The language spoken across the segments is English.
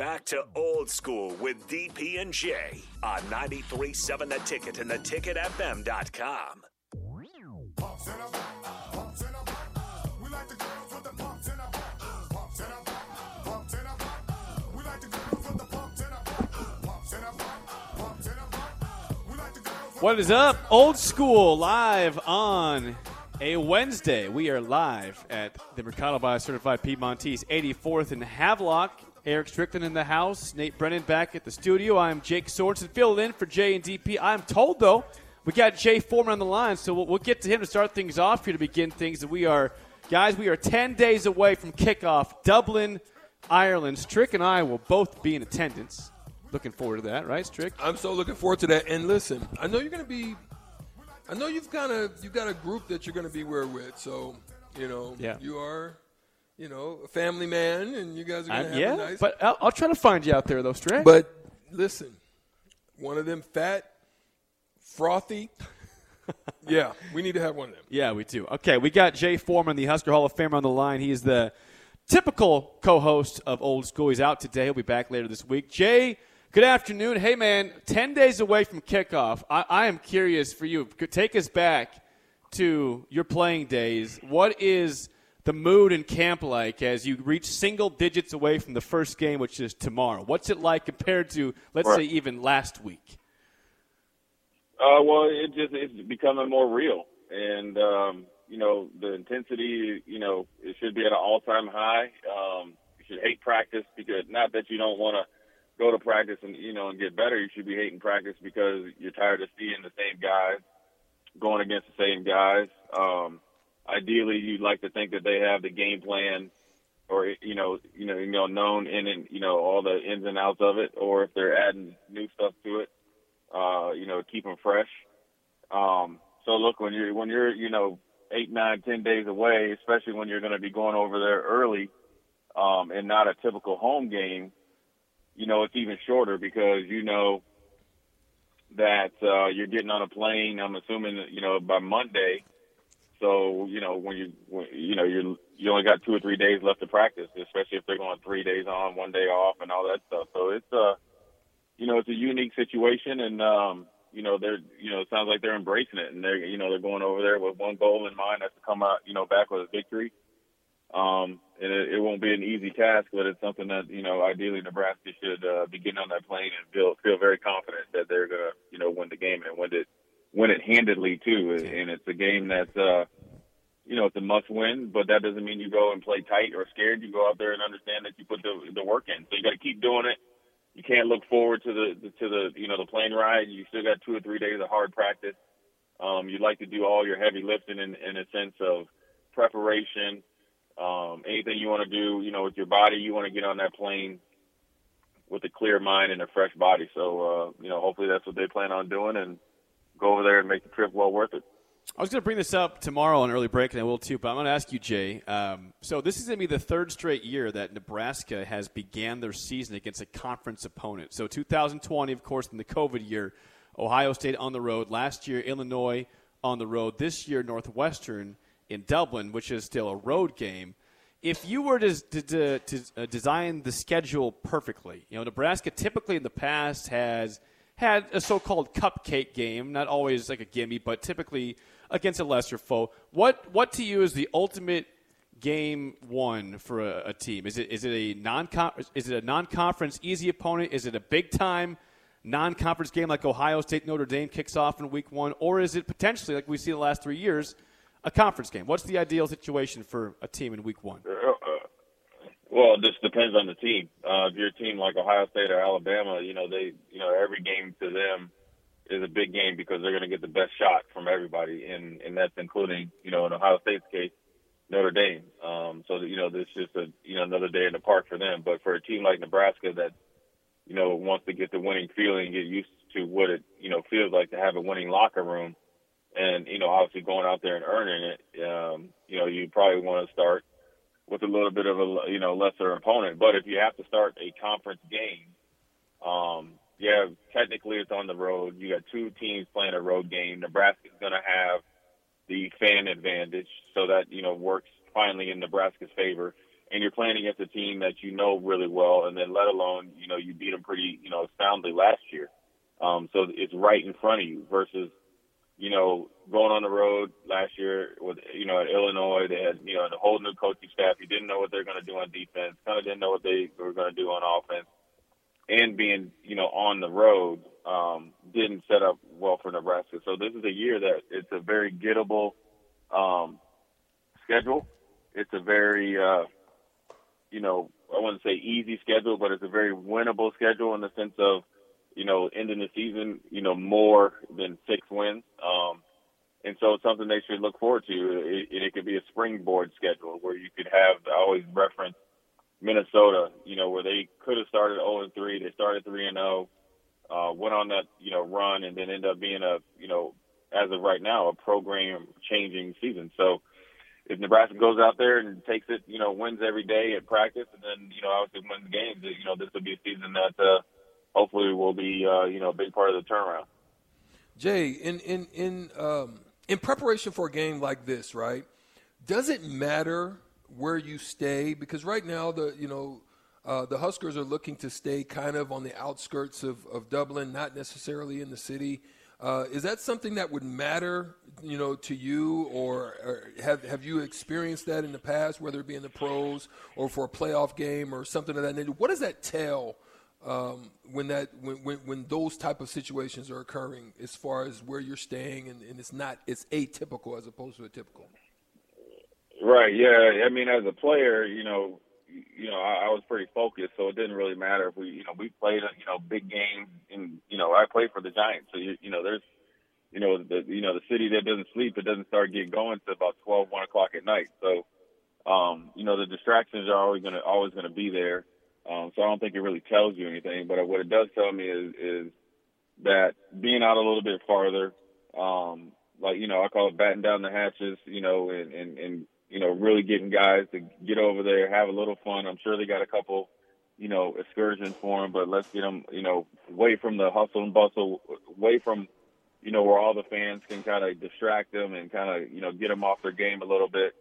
Back to old school with DP and Jay on 93.7 The Ticket and theticketfm.com. What is up? Old School live on a Wednesday. We are live at the Mercado by Certified Piedmontese 84th and Havelock. Eric Strickland in the house. Nate Brennan back at the studio. I'm Jake Sorensen, filling in for Jay and DP. I'm told, though, we got Jay Foreman on the line, so we'll, we'll get to him to start things off here to begin things. And we are, guys, we are 10 days away from kickoff. Dublin, Ireland. Strick and I will both be in attendance. Looking forward to that, right, Strick? I'm so looking forward to that. And listen, I know you're going to be. I know you've kind of you've got a group that you're going to be where with. So you know, Yeah. you are, you know, a family man, and you guys are going to have yeah, a nice. but I'll, I'll try to find you out there, though, Strick. but listen, one of them fat, frothy. yeah, we need to have one of them. Yeah, we do. Okay, we got Jay Foreman, the Husker Hall of Famer, on the line. He is the typical co-host of Old School. He's out today. He'll be back later this week. Jay, good afternoon. Hey, man, ten days away from kickoff. I, I am curious for you. Take us back to your playing days. What is the mood in camp like as you reach single digits away from the first game, which is tomorrow? What's it like compared to, let's Right. say, even last week? Uh, well, it just it's becoming more real, and um, you know the intensity. You know, it should be at an all-time high. Um, you should hate practice because not that you don't want to go to practice and you know and get better. You should be hating practice because you're tired of seeing the same guys going against the same guys. Um, ideally, you'd like to think that they have the game plan or you know, you know, you know, known in and you know all the ins and outs of it, or if they're adding new stuff to it, uh, you know, keep them fresh. Um, so look, when you're when you're you know eight, nine, ten days away, especially when you're going to be going over there early, um, and not a typical home game, you know, it's even shorter because you know that uh, you're getting on a plane. I'm assuming you know by Monday. So you know when you when, you know you you only got two or three days left to practice, especially if they're going three days on, one day off, and all that stuff. So it's uh you know it's a unique situation, and um you know they're you know it sounds like they're embracing it, and they're you know they're going over there with one goal in mind, that's to come out you know back with a victory. Um, and it, it won't be an easy task, but it's something that you know ideally Nebraska should uh, be getting on that plane and feel feel very confident that they're gonna you know win the game and win it win it handedly too. And it's a game that's uh, you know it's a must win, but that doesn't mean you go and play tight or scared. You go out there and understand that you put the the work in. So you got to keep doing it. You can't look forward to the to the you know the plane ride. You still got two or three days of hard practice. Um, you'd like to do all your heavy lifting in, in a sense of preparation. Um, anything you want to do, you know, with your body, you want to get on that plane with a clear mind and a fresh body. So, uh, you know, hopefully that's what they plan on doing and go over there and make the trip well worth it. I was going to bring this up tomorrow on early break, and I will too. But I'm going to ask you, Jay. Um, so this is going to be the third straight year that Nebraska has began their season against a conference opponent. So 2020, of course, in the COVID year, Ohio State on the road. Last year, Illinois on the road. This year, Northwestern in Dublin, which is still a road game. If you were to, to, to uh, design the schedule perfectly, you know, Nebraska typically in the past has had a so-called cupcake game, not always like a gimme, but typically against a lesser foe. What what to you is the ultimate game one for a, a team? Is it is it a non is it a non-conference easy opponent? Is it a big time non-conference game like Ohio State Notre Dame kicks off in week one, or is it potentially like we see the last three years? A conference game. What's the ideal situation for a team in Week One? Uh, Well, just depends on the team. Uh, if you're a team like Ohio State or Alabama, you know they, you know, every game to them is a big game because they're going to get the best shot from everybody, and and that's including, you know, in Ohio State's case, Notre Dame. Um, so you know, this is just a you know another day in the park for them. But for a team like Nebraska that, you know, wants to get the winning feeling, get used to what it you know feels like to have a winning locker room, and you know, obviously going out there and earning it, um, you know, you probably want to start with a little bit of a you know lesser opponent. But if you have to start a conference game, um, yeah, technically it's on the road. You got two teams playing a road game. Nebraska's going to have the fan advantage, so that you know works finally in Nebraska's favor. And you're playing against a team that you know really well, and then let alone you know you beat them pretty you know soundly last year. Um, so it's right in front of you versus you know, going on the road last year with, you know, at Illinois, they had, you know, the whole new coaching staff. You didn't know what they're going to do on defense, kind of didn't know what they were going to do on offense. And being, you know, on the road, um, didn't set up well for Nebraska. So this is a year that it's a very gettable, um, schedule. It's a very, uh, you know, I wouldn't say easy schedule, but it's a very winnable schedule in the sense of, you know, ending the season, you know, more than six wins. Um, and so it's something they should look forward to. It, it could be a springboard schedule where you could have, I always reference Minnesota, you know, where they could have started 0 and 3. They started 3 and 0, uh, went on that, you know, run and then end up being a, you know, as of right now, a program changing season. So if Nebraska goes out there and takes it, you know, wins every day at practice and then, you know, obviously wins games, you know, this would be a season that, uh, hopefully will be uh, you know a big part of the turnaround. Jay, in in in um, in preparation for a game like this, right? Does it matter where you stay? Because right now, the you know uh, the Huskers are looking to stay kind of on the outskirts of, of Dublin, not necessarily in the city. Uh, is that something that would matter, you know, to you, or, or, have have you experienced that in the past, whether it be in the pros or for a playoff game or something of that nature? What does that tell um, when that when, when, when those type of situations are occurring as far as where you're staying and, and it's not it's atypical as opposed to a typical right yeah. I mean as a player you know you know I, I was pretty focused so it didn't really matter if we you know we played a you know big games and you know i played for the giants. So you, you know there's you know the you know the city that doesn't sleep it doesn't start getting going to about twelve one o'clock at night. So um you know the distractions are always going to always going to be there um, so I don't think it really tells you anything. But what it does tell me is is that being out a little bit farther, um, like you know, I call it batting down the hatches, you know, and and, and you know, really getting guys to get over there, have a little fun. I'm sure they got a couple, you know, excursions for them, but let's get them, you know, away from the hustle and bustle, away from, you know, where all the fans can kind of distract them and kind of, you know, get them off their game a little bit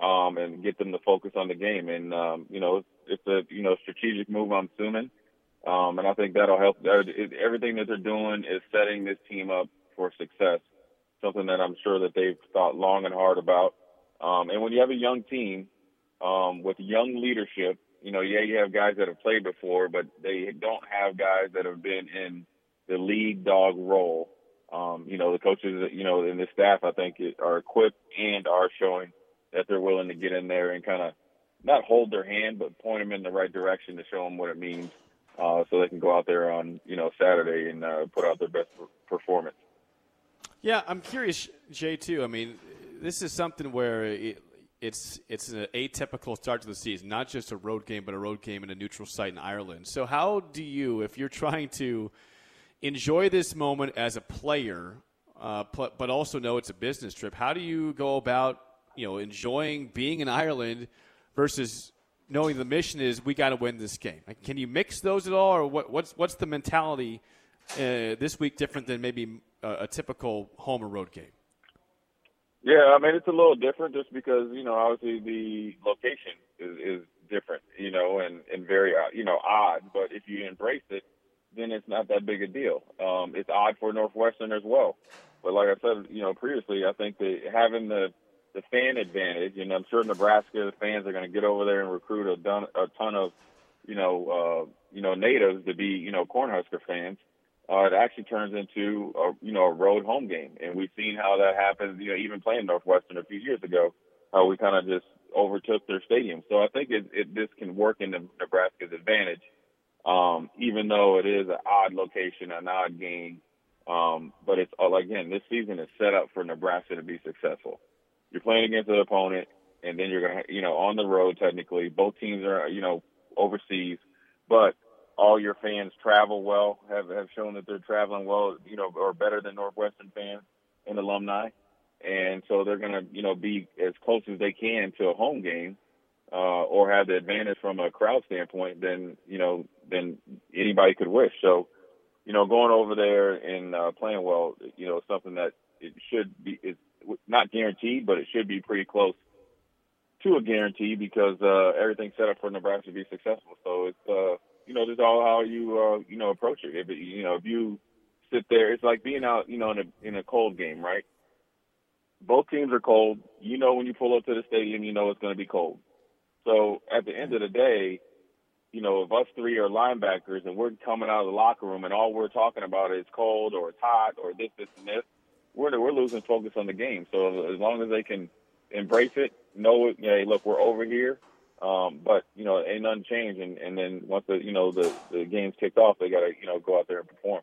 um, and get them to focus on the game. And um, you know, it's, a you know strategic move. I'm assuming, um, and I think that'll help. Everything that they're doing is setting this team up for success. Something that I'm sure that they've thought long and hard about. Um, and when you have a young team um, with young leadership, you know, yeah, you have guys that have played before, but they don't have guys that have been in the lead dog role. Um, you know, the coaches, you know, and the staff, I think, are equipped and are showing that they're willing to get in there and kind of not hold their hand, but point them in the right direction to show them what it means, uh, so they can go out there on you know Saturday and uh, put out their best performance. Yeah, I'm curious, Jay. Too. I mean, this is something where it, it's it's an atypical start to the season, not just a road game, but a road game in a neutral site in Ireland. So, how do you, if you're trying to enjoy this moment as a player uh, but also know it's a business trip. How do you go about you know enjoying being in Ireland versus knowing the mission is we got to win this game? Like, can you mix those at all, or what, what's what's the mentality uh, this week different than maybe a, a typical home or road game? Yeah, I mean it's a little different just because you know obviously the location is, is different, you know, and and very uh, you know odd. But if you embrace it, then it's not that big a deal. Um, it's odd for Northwestern as well. But like I said, you know, previously, I think that having the the fan advantage, and I'm sure Nebraska fans are going to get over there and recruit a, ton, a ton of, you know, uh, you know, natives to be, you know, Cornhusker fans. Uh, it actually turns into a, you know, a road home game, and we've seen how that happens. You know, even playing Northwestern a few years ago, how we kind of just overtook their stadium. So I think it, it this can work in Nebraska's advantage, um, even though it is an odd location, an odd game. Um, but it's all again, this season is set up for Nebraska to be successful. You're playing against an opponent, and then you're gonna, you know, on the road. Technically, both teams are, you know, overseas, but all your fans travel well. Have have shown that they're traveling well, you know, or better than Northwestern fans and alumni, and so they're gonna, you know, be as close as they can to a home game. Uh, or have the advantage from a crowd standpoint than you know than anybody could wish. So you know, going over there and uh, playing well, you know, something that it should be is not guaranteed, but it should be pretty close to a guarantee because uh, everything's set up for Nebraska to be successful. So it's uh, you know, just all how you uh, you know approach it. If you know, if you sit there, it's like being out, you know, in a in a cold game, right? Both teams are cold. You know, when you pull up to the stadium, you know it's going to be cold. So at the end of the day, you know, if us three are linebackers and we're coming out of the locker room and all we're talking about is cold or it's hot or this, this, and this, we're we're losing focus on the game. So as long as they can embrace it, know it, hey, look, we're over here. Um, but you know, ain't nothing changed. And, and then once the you know the the game's kicked off, they got to you know go out there and perform.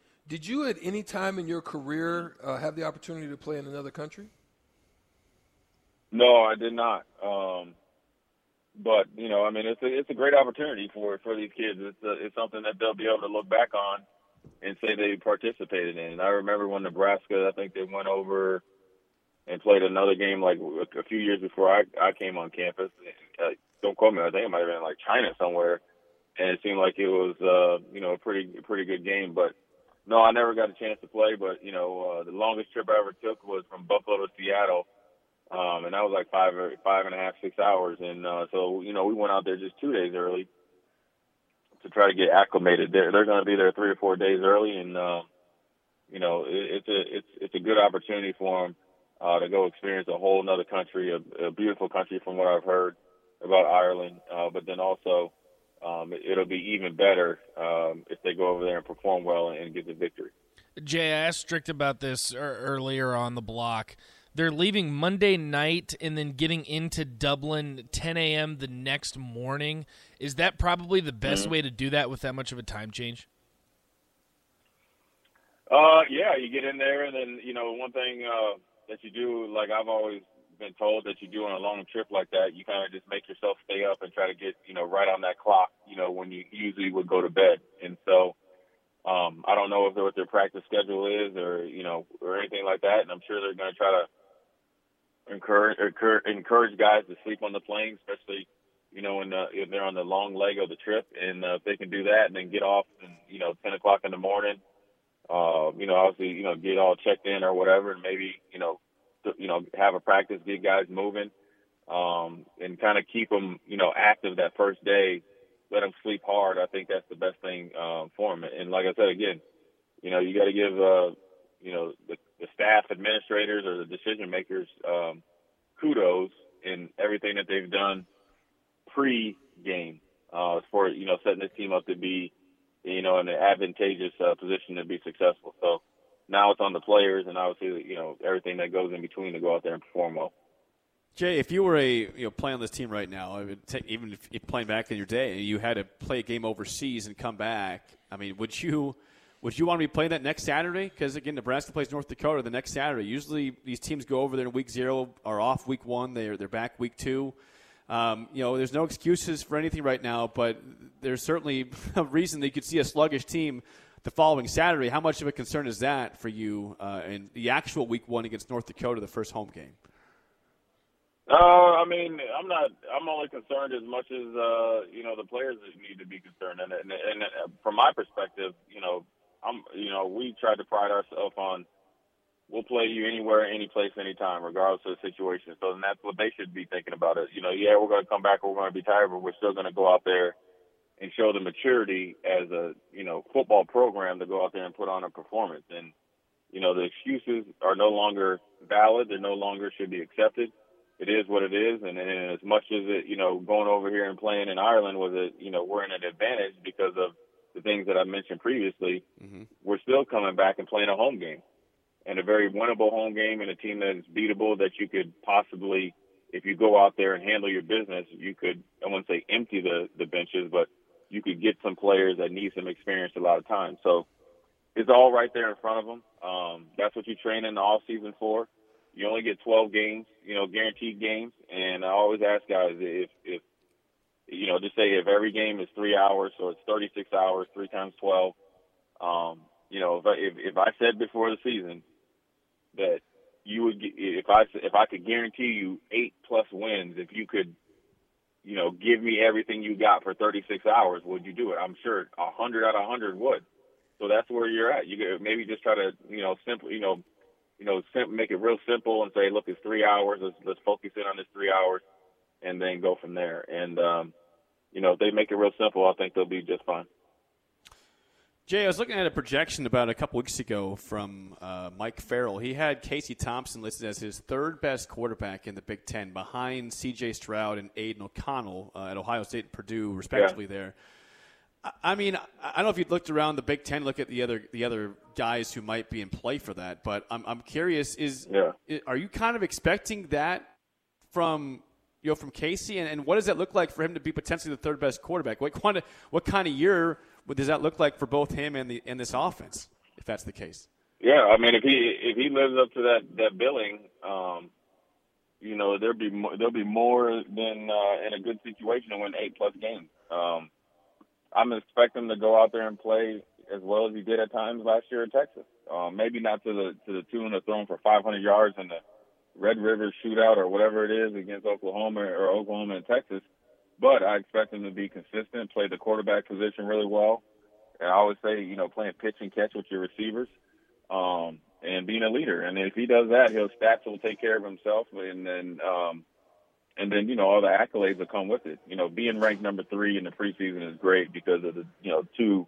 did you at any time in your career uh, have the opportunity to play in another country? No, I did not. Um, but you know, I mean, it's a it's a great opportunity for for these kids. It's a, it's something that they'll be able to look back on and say they participated in. I remember when Nebraska, I think they went over and played another game like a few years before I I came on campus. Uh, don't quote me. I think it might have been like China somewhere, and it seemed like it was uh, you know a pretty pretty good game. But no, I never got a chance to play. But you know, uh, the longest trip I ever took was from Buffalo to Seattle um, and that was like five or five and a half, six hours. And uh, so you know, we went out there just two days early to try to get acclimated. They're they're going to be there three or four days early, and uh, you know, it, it's a it's it's a good opportunity for them uh, to go experience a whole another country, a, a beautiful country from what I've heard about Ireland. Uh, but then also, um, it, it'll be even better um, if they go over there and perform well and, and get the victory. Jay, I asked Strick about this earlier on the block. They're leaving Monday night and then getting into Dublin 10 a.m. the next morning. Is that probably the best mm-hmm. way to do that with that much of a time change? Uh, yeah, you get in there, and then you know one thing uh, that you do, like I've always been told that you do on a long trip like that, you kind of just make yourself stay up and try to get you know right on that clock, you know, when you usually would go to bed. And so, um, I don't know if what their practice schedule is, or you know, or anything like that. And I'm sure they're going to try to encourage encourage guys to sleep on the plane, especially you know, when the, if they're on the long leg of the trip, and uh, if they can do that and then get off, and you know, 10 o'clock in the morning, uh, you know, obviously, you know, get all checked in or whatever, and maybe, you know, you know, have a practice, get guys moving, um, and kind of keep them, you know, active that first day. Let them sleep hard. I think that's the best thing um, for them. And like I said again, you know, you got to give, uh, you know, the, the staff administrators or the decision makers um, kudos in everything that they've done pre-game uh, for you know setting this team up to be you know in an advantageous uh, position to be successful. So now it's on the players and obviously you know everything that goes in between to go out there and perform well. Jay, if you were a you know playing on this team right now, I take, even if you're playing back in your day, and you had to play a game overseas and come back. I mean, would you would you want to be playing that next Saturday? Because again, Nebraska plays North Dakota the next Saturday. Usually, these teams go over there in week zero, are off week one, they're they're back week two. Um, you know, there's no excuses for anything right now, but there's certainly a reason that you could see a sluggish team the following Saturday. How much of a concern is that for you uh, in the actual Week One against North Dakota, the first home game? Uh, I mean, I'm not. I'm only concerned as much as uh, you know the players need to be concerned, and, and, and from my perspective, you know, I'm. You know, we tried to pride ourselves on we'll play you anywhere, any place, anytime, regardless of the situation. So then that's what they should be thinking about it. You know, yeah, we're going to come back, we're going to be tired, but we're still going to go out there and show the maturity as a, you know, football program to go out there and put on a performance. And, you know, the excuses are no longer valid. They no longer should be accepted. It is what it is. And, and as much as it, you know, going over here and playing in Ireland was a, you know, we're in an advantage because of the things that I mentioned previously. Mm-hmm. We're still coming back and playing a home game and a very winnable home game and a team that is beatable that you could possibly, if you go out there and handle your business, you could, I wouldn't say empty the, the benches, but you could get some players that need some experience a lot of times. So it's all right there in front of them. Um, that's what you train in the off season for. You only get 12 games, you know, guaranteed games. And I always ask guys if, if, you know, just say if every game is three hours, so it's 36 hours, three times 12. Um, you know, if I, if, if I said before the season that you would get, if I if I could guarantee you eight plus wins if you could you know give me everything you got for 36 hours would you do it? I'm sure a 100 out of 100 would. So that's where you're at. You could maybe just try to you know simple you know you know sim- make it real simple and say look it's 3 hours. Let's let's focus in on this 3 hours and then go from there. And um you know if they make it real simple I think they'll be just fine Jay, I was looking at a projection about a couple weeks ago from uh, Mike Farrell. He had Casey Thompson listed as his third best quarterback in the Big Ten, behind C.J. Stroud and Aidan O'Connell uh, at Ohio State and Purdue, respectively. Yeah. There, I mean, I don't know if you looked around the Big Ten, look at the other the other guys who might be in play for that, but I'm I'm curious: is yeah. are you kind of expecting that from you know from Casey, and, and what does that look like for him to be potentially the third best quarterback? What kind of what kind of year? What does that look like for both him and the and this offense, if that's the case? Yeah, I mean, if he if he lives up to that that billing, um, you know, there'll be more, there'll be more than uh, in a good situation to win eight plus games. Um, I'm expecting to go out there and play as well as he did at times last year at Texas. Um, maybe not to the to the tune of throwing for 500 yards in the Red River shootout or whatever it is against Oklahoma or Oklahoma and Texas. But I expect him to be consistent, play the quarterback position really well. And I always say, you know, playing pitch and catch with your receivers, um, and being a leader. And if he does that, he'll stats will take care of himself, and then, um, and then you know all the accolades that come with it. You know, being ranked number three in the preseason is great because of the you know two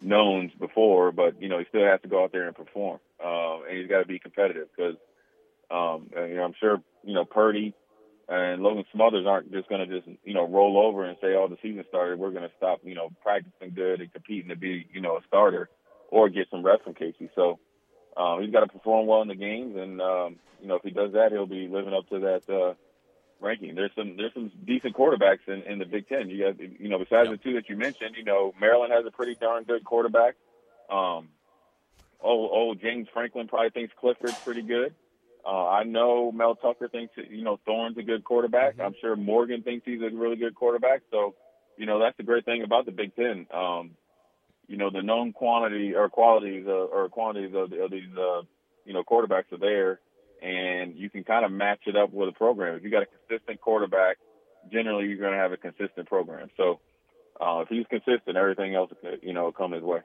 knowns before, but you know he still has to go out there and perform, uh, and he's got to be competitive because um, you know I'm sure you know Purdy and Logan Smothers aren't just going to just you know roll over and say, "Oh, the season started. We're going to stop you know practicing good and competing to be you know a starter or get some rest from Casey." So um, he's got to perform well in the games, and um, you know if he does that, he'll be living up to that uh, ranking. There's some there's some decent quarterbacks in, in the Big Ten. You got you know besides the two that you mentioned, you know Maryland has a pretty darn good quarterback. Um, old, old James Franklin probably thinks Clifford's pretty good. Uh, I know Mel Tucker thinks you know Thorne's a good quarterback. Mm-hmm. I'm sure Morgan thinks he's a really good quarterback. So, you know, that's the great thing about the Big Ten. Um, you know, the known quantity or qualities uh, or quantities of, of these uh, you know quarterbacks are there, and you can kind of match it up with a program. If you got a consistent quarterback, generally you're going to have a consistent program. So, uh, if he's consistent, everything else you know will come his way.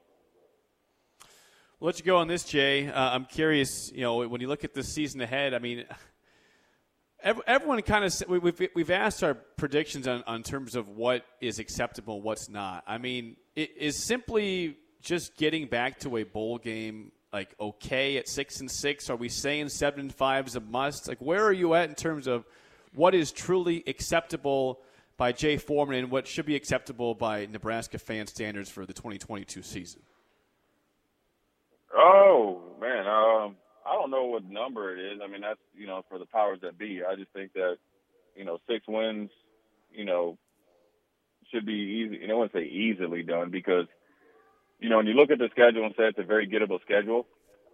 Let you go on this, Jay. Uh, I'm curious, you know, when you look at the season ahead, I mean, everyone kind of we've we've asked our predictions on, on terms of what is acceptable, what's not. I mean, it is simply just getting back to a bowl game like okay at six and six. Are we saying seven and five is a must? Like, where are you at in terms of what is truly acceptable by Jay Foreman and what should be acceptable by Nebraska fan standards for the 2022 season? Oh man, um, I don't know what number it is. I mean, that's you know for the powers that be. I just think that you know six wins, you know, should be easy. You know, I wouldn't say easily done because you know when you look at the schedule and say it's a very gettable schedule.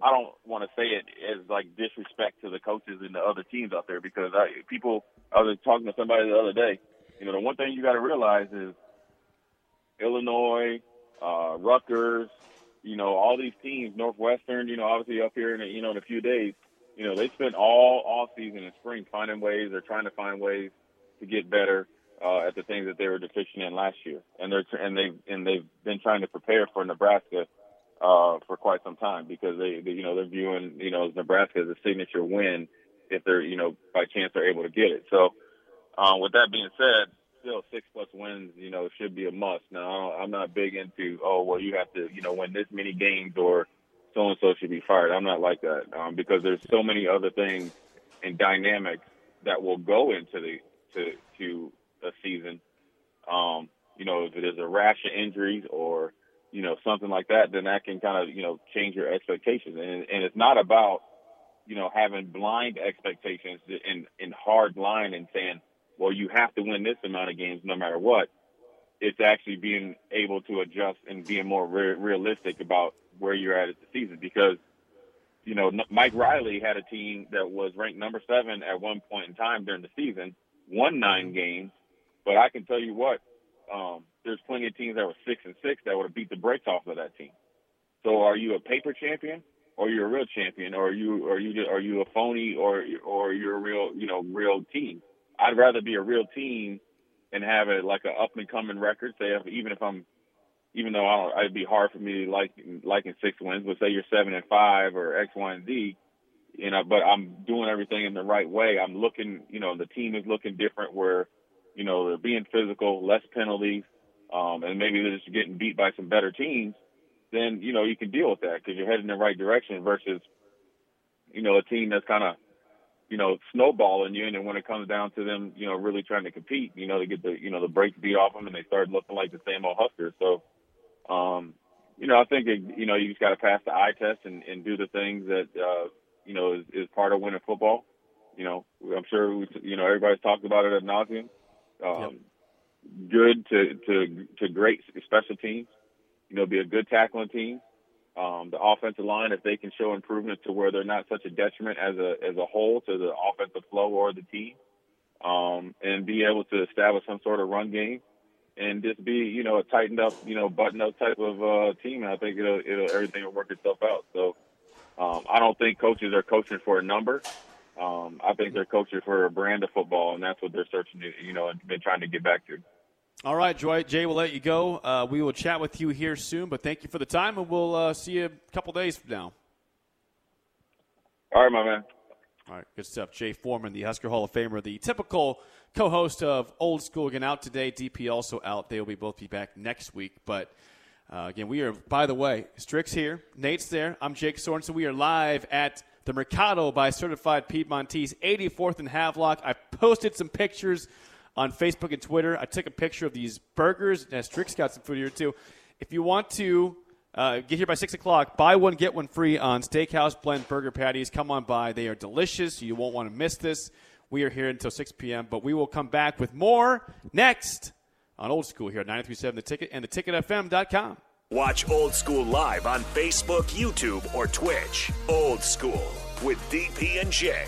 I don't want to say it as like disrespect to the coaches and the other teams out there because I, people. I was talking to somebody the other day. You know, the one thing you got to realize is Illinois, uh, Rutgers, you know, all these teams, Northwestern, you know, obviously up here in a, you know in a few days, you know, they spent all off season and spring finding ways. They're trying to find ways to get better uh, at the things that they were deficient in last year, and they're and they and they've been trying to prepare for Nebraska uh, for quite some time because they, they you know they're viewing you know Nebraska as a signature win if they're you know by chance they're able to get it. So, uh, with that being said, still six plus wins, you know, should be a must. Now, I'm not big into, oh, well, you have to, you know, win this many games or so and so should be fired. I'm not like that um, because there's so many other things and dynamics that will go into the to to a season. Um, you know, if it is a rash of injuries or you know something like that, then that can kind of you know change your expectations. And and it's not about you know having blind expectations in in hard line and saying well, you have to win this amount of games no matter what. It's actually being able to adjust and being more re- realistic about where you're at at the season because, you know, Mike Riley had a team that was ranked number seven at one point in time during the season, won nine games, but I can tell you what, um, there's plenty of teams that were six and six that would have beat the brakes off of that team. So are you a paper champion or you're a real champion or are you are you are you a phony or or you're a real you know real team? I'd rather be a real team and have it like an up and coming record. Say if, even if I'm, even though I don't, it'd be hard for me to like liking six wins, but say you're seven and five or X, Y, and Z, you know. But I'm doing everything in the right way. I'm looking, you know, the team is looking different. Where, you know, they're being physical, less penalties, um, and maybe they're just getting beat by some better teams. Then you know you can deal with that because you're heading in the right direction versus, you know, a team that's kind of you know, snowballing you. And then when it comes down to them, you know, really trying to compete, you know, they get the, you know, the brakes beat off them and they start looking like the same old Huskers. So, um, you know, I think, it, you know, you just got to pass the eye test and, and do the things that, uh, you know, is, is part of winning football. You know, I'm sure, we, you know, everybody's talked about it at nauseum. Um, yep. Good to, to, to great special teams. You know, be a good tackling team um, the offensive line, if they can show improvement to where they're not such a detriment as a as a whole to the offensive flow or the team, um, and be able to establish some sort of run game, and just be you know a tightened up you know button up type of uh, team. And I think it'll, it'll everything will work itself out. So um, I don't think coaches are coaching for a number. Um, I think they're coaching for a brand of football, and that's what they're searching to you know and been trying to get back to. All right, Joy, Jay, we'll let you go. Uh, we will chat with you here soon, but thank you for the time, and we'll uh, see you a couple days from now. All right, my man. All right, good stuff. Jay Foreman, the Husker Hall of Famer, the typical co-host of Old School, again out today. DP also out. They will be both be back next week. But uh, again, we are. By the way, Strick's here, Nate's there. I'm Jake Sorensen. We are live at the Mercado by Certified Piedmontese, 84th and Havelock. I posted some pictures on Facebook and Twitter. I took a picture of these burgers. And Strick's got some food here too. If you want to uh, get here by six o'clock, buy one get one free on Steakhouse Blend Burger Patties. Come on by; they are delicious. You won't want to miss this. We are here until 6 p.m., but we will come back with more next on Old School here at 93.7 The Ticket and theticketfm.com. Watch Old School live on Facebook, YouTube, or Twitch. Old School with DP and Jay